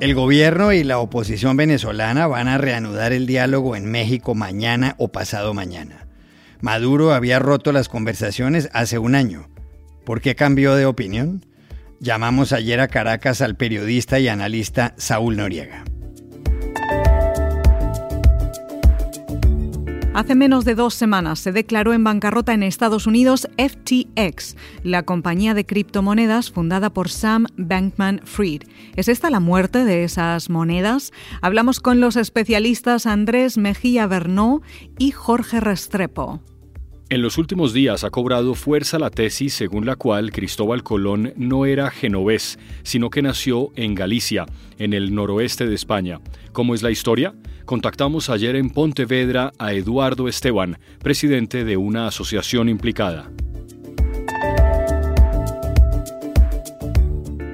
El gobierno y la oposición venezolana van a reanudar el diálogo en México mañana o pasado mañana. Maduro había roto las conversaciones hace un año. ¿Por qué cambió de opinión? Llamamos ayer a Caracas al periodista y analista Saúl Noriega. Hace menos de dos semanas se declaró en bancarrota en Estados Unidos FTX, la compañía de criptomonedas fundada por Sam Bankman Fried. ¿Es esta la muerte de esas monedas? Hablamos con los especialistas Andrés Mejía Bernó y Jorge Restrepo. En los últimos días ha cobrado fuerza la tesis según la cual Cristóbal Colón no era genovés, sino que nació en Galicia, en el noroeste de España. ¿Cómo es la historia? Contactamos ayer en Pontevedra a Eduardo Esteban, presidente de una asociación implicada.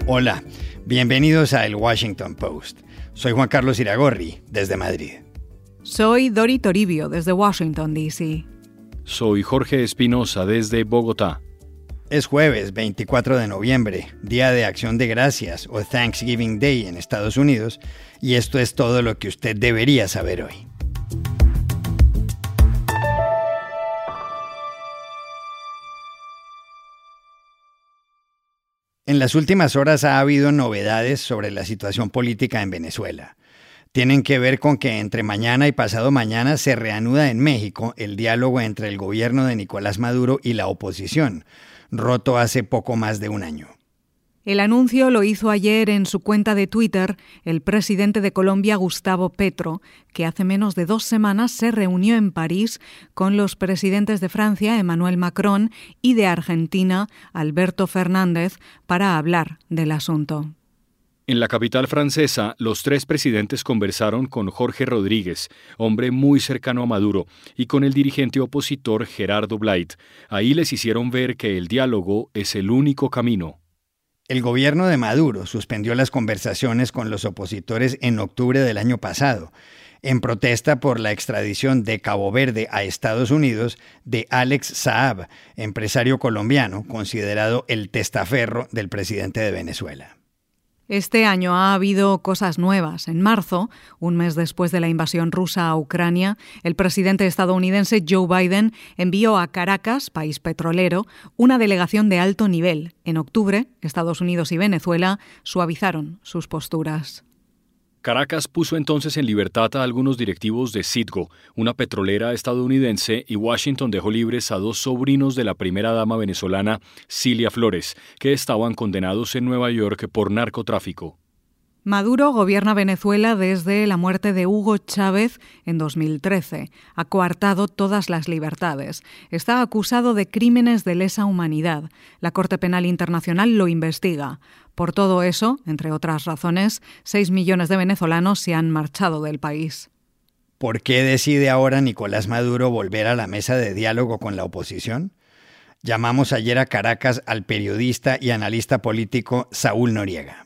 Hola, bienvenidos a El Washington Post. Soy Juan Carlos Iragorri, desde Madrid. Soy Dori Toribio, desde Washington, D.C. Soy Jorge Espinosa desde Bogotá. Es jueves 24 de noviembre, Día de Acción de Gracias o Thanksgiving Day en Estados Unidos, y esto es todo lo que usted debería saber hoy. En las últimas horas ha habido novedades sobre la situación política en Venezuela tienen que ver con que entre mañana y pasado mañana se reanuda en México el diálogo entre el gobierno de Nicolás Maduro y la oposición, roto hace poco más de un año. El anuncio lo hizo ayer en su cuenta de Twitter el presidente de Colombia, Gustavo Petro, que hace menos de dos semanas se reunió en París con los presidentes de Francia, Emmanuel Macron, y de Argentina, Alberto Fernández, para hablar del asunto. En la capital francesa, los tres presidentes conversaron con Jorge Rodríguez, hombre muy cercano a Maduro, y con el dirigente opositor Gerardo Blight. Ahí les hicieron ver que el diálogo es el único camino. El gobierno de Maduro suspendió las conversaciones con los opositores en octubre del año pasado, en protesta por la extradición de Cabo Verde a Estados Unidos de Alex Saab, empresario colombiano considerado el testaferro del presidente de Venezuela. Este año ha habido cosas nuevas. En marzo, un mes después de la invasión rusa a Ucrania, el presidente estadounidense Joe Biden envió a Caracas, país petrolero, una delegación de alto nivel. En octubre, Estados Unidos y Venezuela suavizaron sus posturas. Caracas puso entonces en libertad a algunos directivos de Citgo, una petrolera estadounidense, y Washington dejó libres a dos sobrinos de la primera dama venezolana, Cilia Flores, que estaban condenados en Nueva York por narcotráfico. Maduro gobierna Venezuela desde la muerte de Hugo Chávez en 2013. Ha coartado todas las libertades. Está acusado de crímenes de lesa humanidad. La Corte Penal Internacional lo investiga. Por todo eso, entre otras razones, 6 millones de venezolanos se han marchado del país. ¿Por qué decide ahora Nicolás Maduro volver a la mesa de diálogo con la oposición? Llamamos ayer a Caracas al periodista y analista político Saúl Noriega.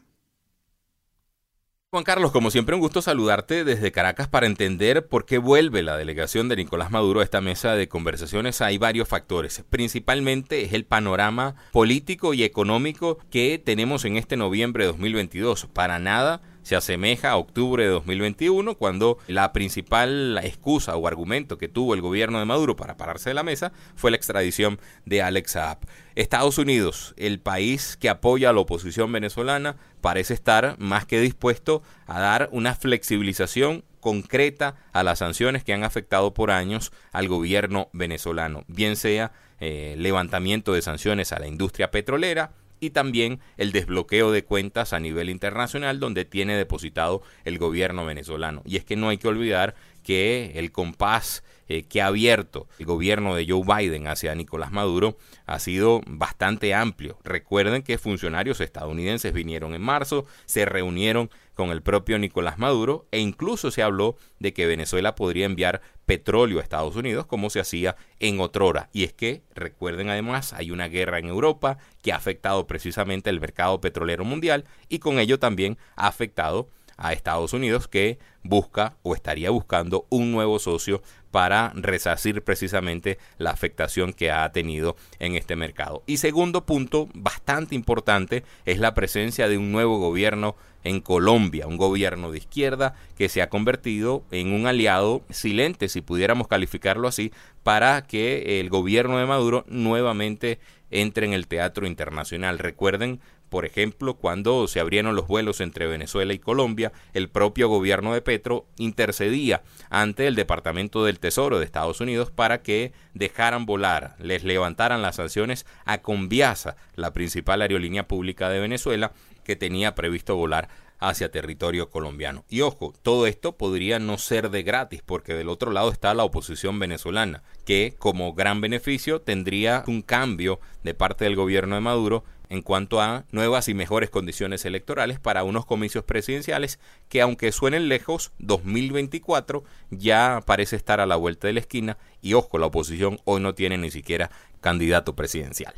Juan Carlos, como siempre, un gusto saludarte desde Caracas para entender por qué vuelve la delegación de Nicolás Maduro a esta mesa de conversaciones. Hay varios factores. Principalmente es el panorama político y económico que tenemos en este noviembre de 2022. Para nada se asemeja a octubre de 2021, cuando la principal excusa o argumento que tuvo el gobierno de Maduro para pararse de la mesa fue la extradición de Alex Saab. Estados Unidos, el país que apoya a la oposición venezolana, parece estar más que dispuesto a dar una flexibilización concreta a las sanciones que han afectado por años al gobierno venezolano, bien sea eh, levantamiento de sanciones a la industria petrolera, y también el desbloqueo de cuentas a nivel internacional donde tiene depositado el gobierno venezolano. Y es que no hay que olvidar que el compás eh, que ha abierto el gobierno de Joe Biden hacia Nicolás Maduro ha sido bastante amplio. Recuerden que funcionarios estadounidenses vinieron en marzo, se reunieron con el propio Nicolás Maduro e incluso se habló de que Venezuela podría enviar petróleo a Estados Unidos como se hacía en otrora. Y es que, recuerden además, hay una guerra en Europa que ha afectado precisamente el mercado petrolero mundial y con ello también ha afectado a Estados Unidos que busca o estaría buscando un nuevo socio para resarcir precisamente la afectación que ha tenido en este mercado. Y segundo punto, bastante importante, es la presencia de un nuevo gobierno en Colombia, un gobierno de izquierda que se ha convertido en un aliado silente, si pudiéramos calificarlo así, para que el gobierno de Maduro nuevamente entre en el teatro internacional. Recuerden por ejemplo, cuando se abrieron los vuelos entre Venezuela y Colombia, el propio gobierno de Petro intercedía ante el Departamento del Tesoro de Estados Unidos para que dejaran volar, les levantaran las sanciones a Conviasa, la principal aerolínea pública de Venezuela, que tenía previsto volar hacia territorio colombiano. Y ojo, todo esto podría no ser de gratis, porque del otro lado está la oposición venezolana, que como gran beneficio tendría un cambio de parte del gobierno de Maduro en cuanto a nuevas y mejores condiciones electorales para unos comicios presidenciales que aunque suenen lejos, 2024 ya parece estar a la vuelta de la esquina y ojo, la oposición hoy no tiene ni siquiera candidato presidencial.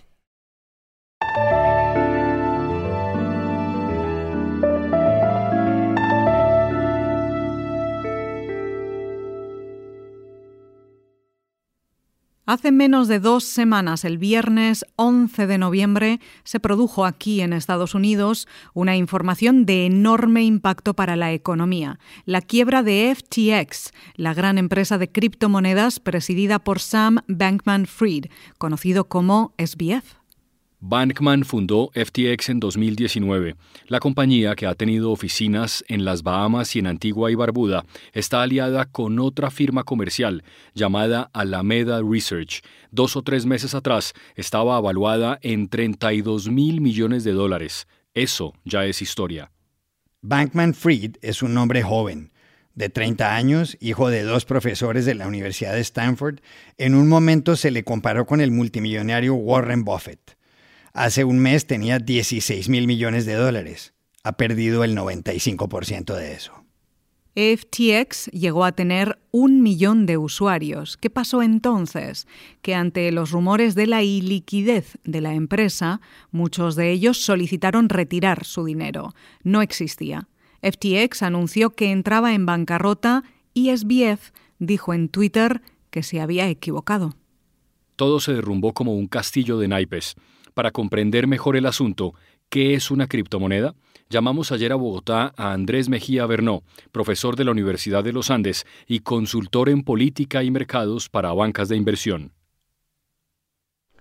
Hace menos de dos semanas, el viernes 11 de noviembre, se produjo aquí en Estados Unidos una información de enorme impacto para la economía, la quiebra de FTX, la gran empresa de criptomonedas presidida por Sam Bankman Fried, conocido como SBF. Bankman fundó FTX en 2019. La compañía, que ha tenido oficinas en las Bahamas y en Antigua y Barbuda, está aliada con otra firma comercial llamada Alameda Research. Dos o tres meses atrás estaba evaluada en 32 mil millones de dólares. Eso ya es historia. Bankman Fried es un hombre joven, de 30 años, hijo de dos profesores de la Universidad de Stanford. En un momento se le comparó con el multimillonario Warren Buffett. Hace un mes tenía 16 mil millones de dólares. Ha perdido el 95% de eso. FTX llegó a tener un millón de usuarios. ¿Qué pasó entonces? Que ante los rumores de la iliquidez de la empresa, muchos de ellos solicitaron retirar su dinero. No existía. FTX anunció que entraba en bancarrota y SBF dijo en Twitter que se había equivocado. Todo se derrumbó como un castillo de naipes. Para comprender mejor el asunto, ¿qué es una criptomoneda? Llamamos ayer a Bogotá a Andrés Mejía Bernó, profesor de la Universidad de los Andes y consultor en política y mercados para bancas de inversión.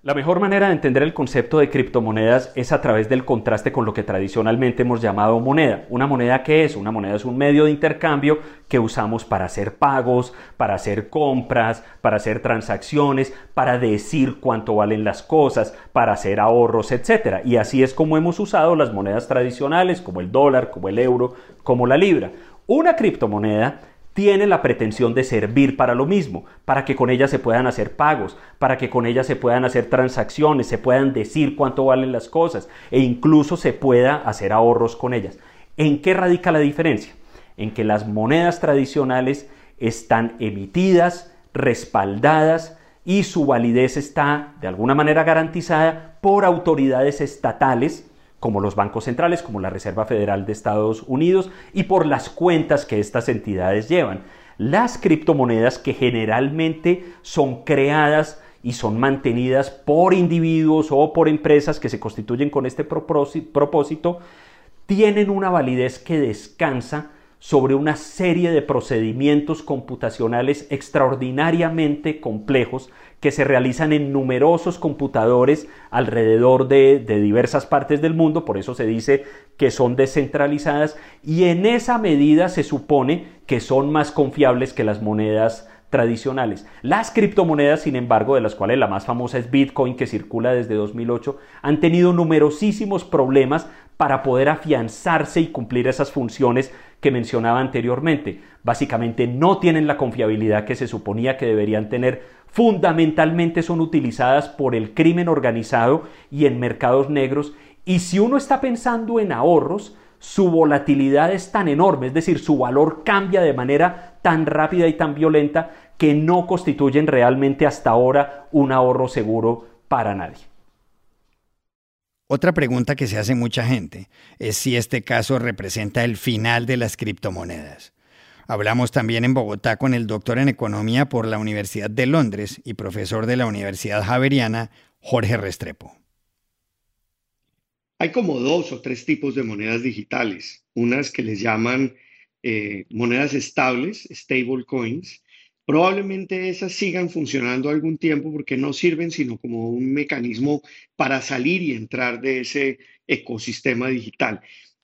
La mejor manera de entender el concepto de criptomonedas es a través del contraste con lo que tradicionalmente hemos llamado moneda. ¿Una moneda qué es? Una moneda es un medio de intercambio que usamos para hacer pagos, para hacer compras, para hacer transacciones, para decir cuánto valen las cosas, para hacer ahorros, etc. Y así es como hemos usado las monedas tradicionales como el dólar, como el euro, como la libra. Una criptomoneda tiene la pretensión de servir para lo mismo, para que con ella se puedan hacer pagos, para que con ella se puedan hacer transacciones, se puedan decir cuánto valen las cosas e incluso se pueda hacer ahorros con ellas. ¿En qué radica la diferencia? En que las monedas tradicionales están emitidas, respaldadas y su validez está de alguna manera garantizada por autoridades estatales como los bancos centrales, como la Reserva Federal de Estados Unidos, y por las cuentas que estas entidades llevan. Las criptomonedas que generalmente son creadas y son mantenidas por individuos o por empresas que se constituyen con este propósito, tienen una validez que descansa sobre una serie de procedimientos computacionales extraordinariamente complejos que se realizan en numerosos computadores alrededor de, diversas partes del mundo, por eso se dice que son descentralizadas y en esa medida se supone que son más confiables que las monedas tradicionales. Las criptomonedas, sin embargo, de las cuales la más famosa es Bitcoin, que circula desde 2008, han tenido numerosísimos problemas para poder afianzarse y cumplir esas funciones que mencionaba anteriormente. Básicamente no tienen la confiabilidad que se suponía que deberían tener. Fundamentalmente son utilizadas por el crimen organizado y en mercados negros. Y si uno está pensando en ahorros, su volatilidad es tan enorme, es decir, su valor cambia de manera tan rápida y tan violenta que no constituyen realmente hasta ahora un ahorro seguro para nadie. Otra pregunta que se hace mucha gente es si este caso representa el final de las criptomonedas. Hablamos también en Bogotá con el doctor en economía por la Universidad de Londres y profesor de la Universidad Javeriana, Jorge Restrepo. Hay como dos o tres tipos de monedas digitales. Unas que les llaman eh, monedas estables, stable coins, Probablemente esas sigan funcionando algún tiempo porque no sirven sino como un mecanismo para salir y entrar de ese ecosistema digital.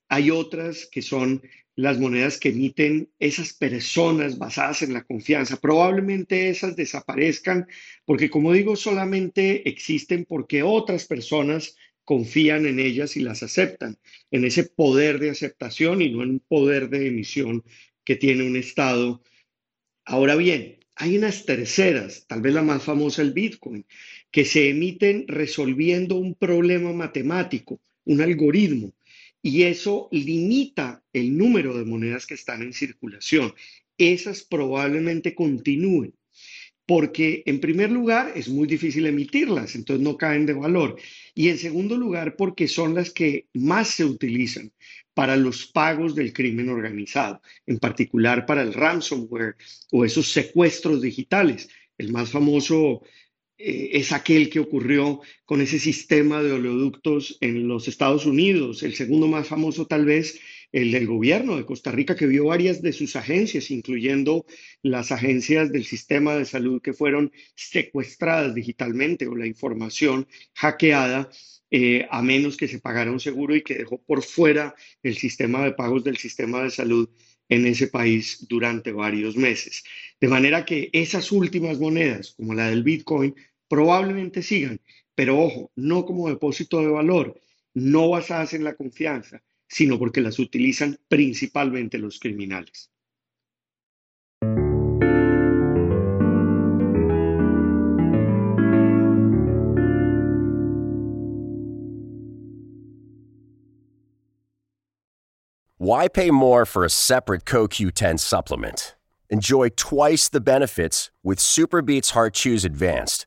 Hay otras que son las monedas que emiten esas personas basadas en la confianza. Probablemente esas desaparezcan porque, como digo, solamente existen porque otras personas confían en ellas y las aceptan, en ese poder de aceptación y no en un poder de emisión que tiene un Estado Ahora bien, hay unas terceras, tal vez la más famosa, el Bitcoin, que se emiten resolviendo un problema matemático, un algoritmo, y eso limita el número de monedas que están en circulación. Esas probablemente continúen, porque en primer lugar es muy difícil emitirlas, entonces no caen de valor. Y en segundo lugar, porque son las que más se utilizan para los pagos del crimen organizado, en particular para el ransomware o esos secuestros digitales. El más famoso eh, es aquel que ocurrió con ese sistema de oleoductos en los Estados Unidos. El segundo más famoso tal vez el del gobierno de Costa Rica, que vio varias de sus agencias, incluyendo las agencias del sistema de salud que fueron secuestradas digitalmente o la información hackeada eh, a menos que se pagara un seguro y que dejó por fuera el sistema de pagos del sistema de salud en ese país durante varios meses. De manera que esas últimas monedas, como la del Bitcoin, probablemente sigan, pero ojo, no como depósito de valor, no basadas en la confianza, sino porque las utilizan principalmente los criminales. Why pay more for a separate CoQ10 supplement? Enjoy twice the benefits with SuperBeats Heart Chews Advanced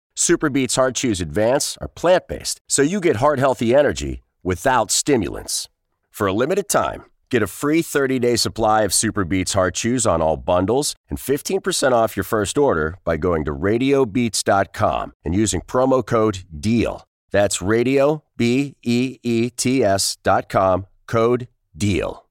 Superbeats Heart Chews Advance are plant based, so you get heart healthy energy without stimulants. For a limited time, get a free 30 day supply of Superbeats Heart Chews on all bundles and 15% off your first order by going to radiobeats.com and using promo code DEAL. That's radio, B E E T S.com, code DEAL.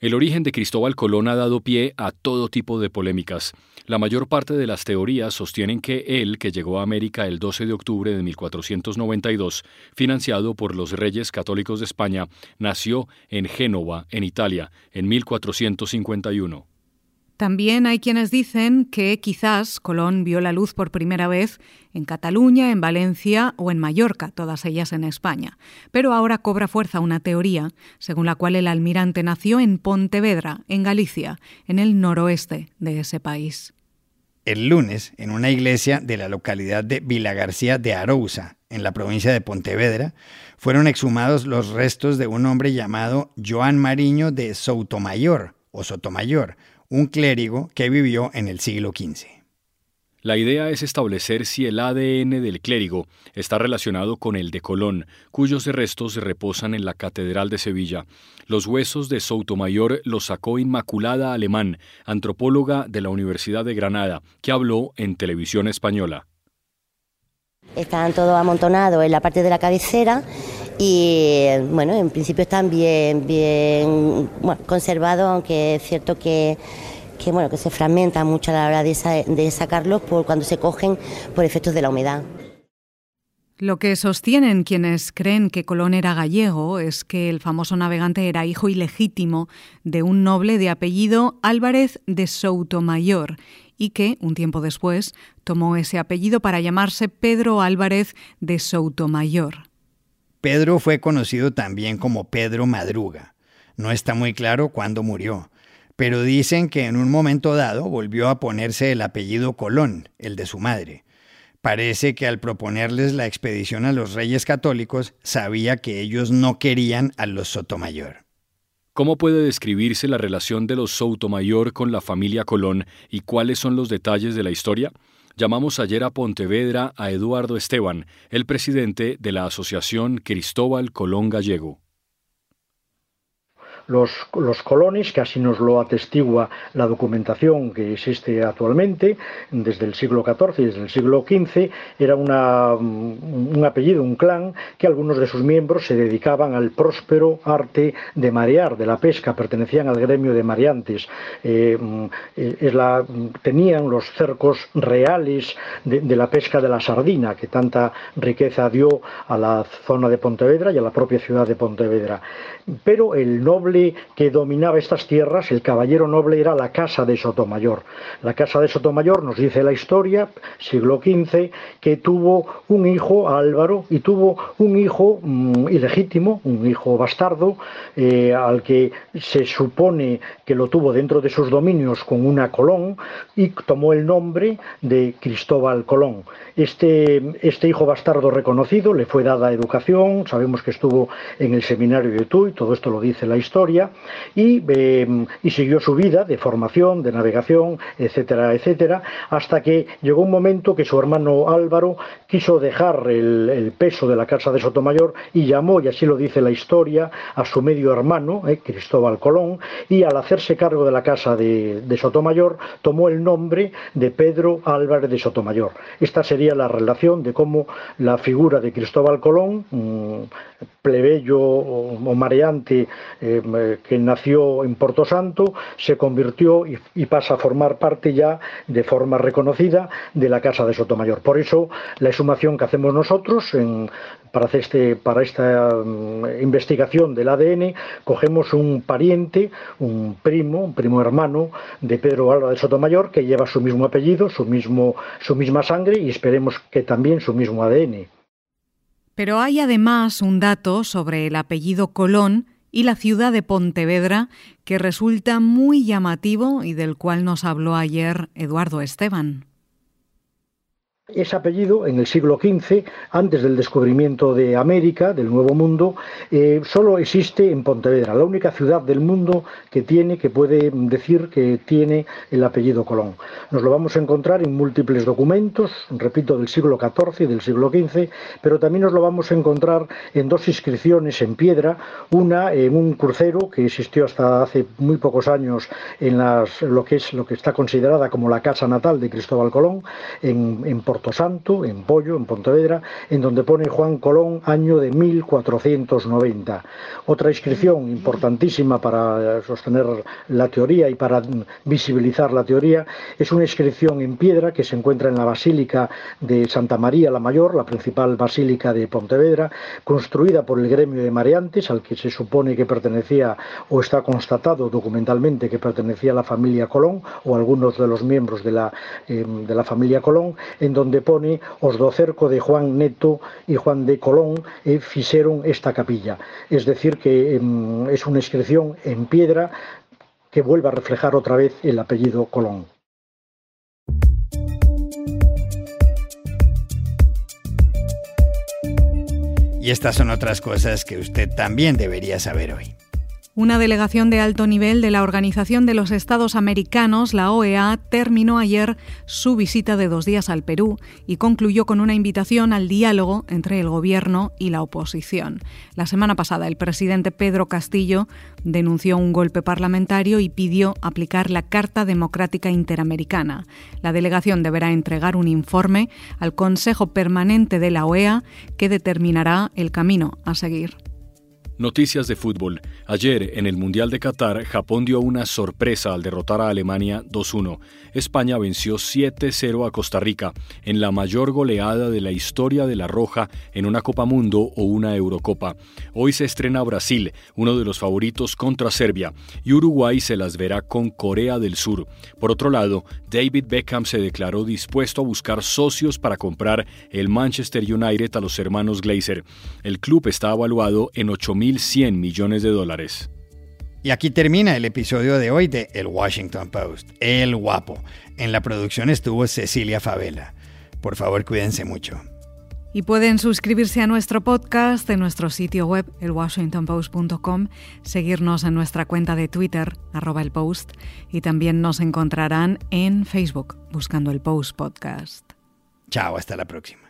El origen de Cristóbal Colón ha dado pie a todo tipo de polémicas. La mayor parte de las teorías sostienen que él, que llegó a América el 12 de octubre de 1492, financiado por los reyes católicos de España, nació en Génova, en Italia, en 1451. También hay quienes dicen que quizás Colón vio la luz por primera vez en Cataluña, en Valencia o en Mallorca, todas ellas en España. Pero ahora cobra fuerza una teoría según la cual el almirante nació en Pontevedra, en Galicia, en el noroeste de ese país. El lunes, en una iglesia de la localidad de Vilagarcía de Arousa, en la provincia de Pontevedra, fueron exhumados los restos de un hombre llamado Joan Mariño de Soutomayor o Sotomayor, un clérigo que vivió en el siglo XV. La idea es establecer si el ADN del clérigo está relacionado con el de Colón, cuyos restos reposan en la Catedral de Sevilla. Los huesos de Soutomayor los sacó Inmaculada Alemán, antropóloga de la Universidad de Granada, que habló en televisión española. Estaban todos amontonados en la parte de la cabecera y bueno, en principio están bien, bien conservados, aunque es cierto que, que, bueno, que se fragmentan mucho a la hora de, sacarlos por cuando se cogen por efectos de la humedad. Lo que sostienen quienes creen que Colón era gallego es que el famoso navegante era hijo ilegítimo de un noble de apellido Álvarez de Soutomayor y que, un tiempo después, tomó ese apellido para llamarse Pedro Álvarez de Soutomayor. Pedro fue conocido también como Pedro Madruga. No está muy claro cuándo murió, pero dicen que en un momento dado volvió a ponerse el apellido Colón, el de su madre. Parece que al proponerles la expedición a los reyes católicos sabía que ellos no querían a los Sotomayor. ¿Cómo puede describirse la relación de los Sotomayor con la familia Colón y cuáles son los detalles de la historia? Llamamos ayer a Pontevedra a Eduardo Esteban, el presidente de la Asociación Cristóbal Colón Gallego los, los colones, que así nos lo atestigua la documentación que existe actualmente, desde el siglo XIV y desde el siglo XV, era una, un apellido, un clan, que algunos de sus miembros se dedicaban al próspero arte de marear, de la pesca, pertenecían al gremio de mareantes, eh, es la, tenían los cercos reales de, de la pesca de la sardina, que tanta riqueza dio a la zona de Pontevedra y a la propia ciudad de Pontevedra. Pero el noble que dominaba estas tierras, el caballero noble, era la casa de Sotomayor. La casa de Sotomayor, nos dice la historia, siglo XV, que tuvo un hijo, Álvaro, y tuvo un hijo mm, ilegítimo, un hijo bastardo, eh, al que se supone que lo tuvo dentro de sus dominios con una Colón, y tomó el nombre de Cristóbal Colón. Este, este hijo bastardo reconocido le fue dada educación, sabemos que estuvo en el seminario de Tuy, todo esto lo dice la historia, Em, y, siguió su vida de formación, de navegación, etcétera, etcétera, hasta que llegó un momento que su hermano Álvaro quiso dejar el, peso de la casa de Sotomayor y llamó, y así lo dice la historia, a su medio hermano, eh, Cristóbal Colón, y al hacerse cargo de la casa de, Sotomayor tomó el nombre de Pedro Álvarez de Sotomayor. Esta sería la relación de cómo la figura de Cristóbal Colón, plebeyo o, mareante eh, que nació en Porto Santo, se convirtió y, pasa a formar parte ya de forma reconocida de la Casa de Sotomayor. Por eso la exhumación que hacemos nosotros para, este, para esta mm, investigación del ADN, cogemos un pariente, un primo, un primo hermano de Pedro Alba de Sotomayor que lleva su mismo apellido, su, mismo, su misma sangre y esperemos que también su mismo ADN. Pero hay además un dato sobre el apellido Colón y la ciudad de Pontevedra que resulta muy llamativo y del cual nos habló ayer Eduardo Esteban. Ese apellido, en el siglo XV, antes del descubrimiento de América, del Nuevo Mundo, eh, solo existe en Pontevedra, la única ciudad del mundo que tiene, que puede decir que tiene el apellido Colón. Nos lo vamos a encontrar en múltiples documentos, repito, del siglo XIV y del siglo XV, pero también nos lo vamos a encontrar en dos inscripciones en piedra, una en un crucero que existió hasta hace muy pocos años en lo que es lo que está considerada como la casa natal de Cristóbal Colón, en, en Santo, en Pollo, en Pontevedra, en donde pone Juan Colón, año de 1490. Otra inscripción importantísima para sostener la teoría y para visibilizar la teoría es una inscripción en piedra que se encuentra en la Basílica de Santa María la Mayor, la principal basílica de Pontevedra, construida por el gremio de mareantes, al que se supone que pertenecía o está constatado documentalmente que pertenecía la familia Colón o algunos de los miembros de la, eh, de la familia Colón, en donde donde pone os do cerco de Juan Neto e Juan de Colón e fixeron esta capilla. Es decir, que eh, es una inscripción en piedra que vuelve a reflejar otra vez el apellido Colón. Y estas son otras cosas que usted también debería saber hoy. Una delegación de alto nivel de la Organización de los Estados Americanos, la OEA, terminó ayer su visita de dos días al Perú y concluyó con una invitación al diálogo entre el gobierno y la oposición. La semana pasada, el presidente Pedro Castillo denunció un golpe parlamentario y pidió aplicar la Carta Democrática Interamericana. La delegación deberá entregar un informe al Consejo Permanente de la OEA que determinará el camino a seguir. Noticias de fútbol. Ayer, en el Mundial de Qatar, Japón dio una sorpresa al derrotar a Alemania 2-1. España venció 7-0 a Costa Rica, en la mayor goleada de la historia de la Roja en una Copa Mundo o una Eurocopa. Hoy se estrena Brasil, uno de los favoritos contra Serbia, y Uruguay se las verá con Corea del Sur. Por otro lado, David Beckham se declaró dispuesto a buscar socios para comprar el Manchester United a los hermanos Glazer. El club está evaluado en 8.000 1.100 millones de dólares. Y aquí termina el episodio de hoy de El Washington Post, El Guapo. En la producción estuvo Cecilia Favela. Por favor, cuídense mucho. Y pueden suscribirse a nuestro podcast en nuestro sitio web, elwashingtonpost.com, seguirnos en nuestra cuenta de Twitter, arroba el post, y también nos encontrarán en Facebook, buscando el Post Podcast. Chao, hasta la próxima.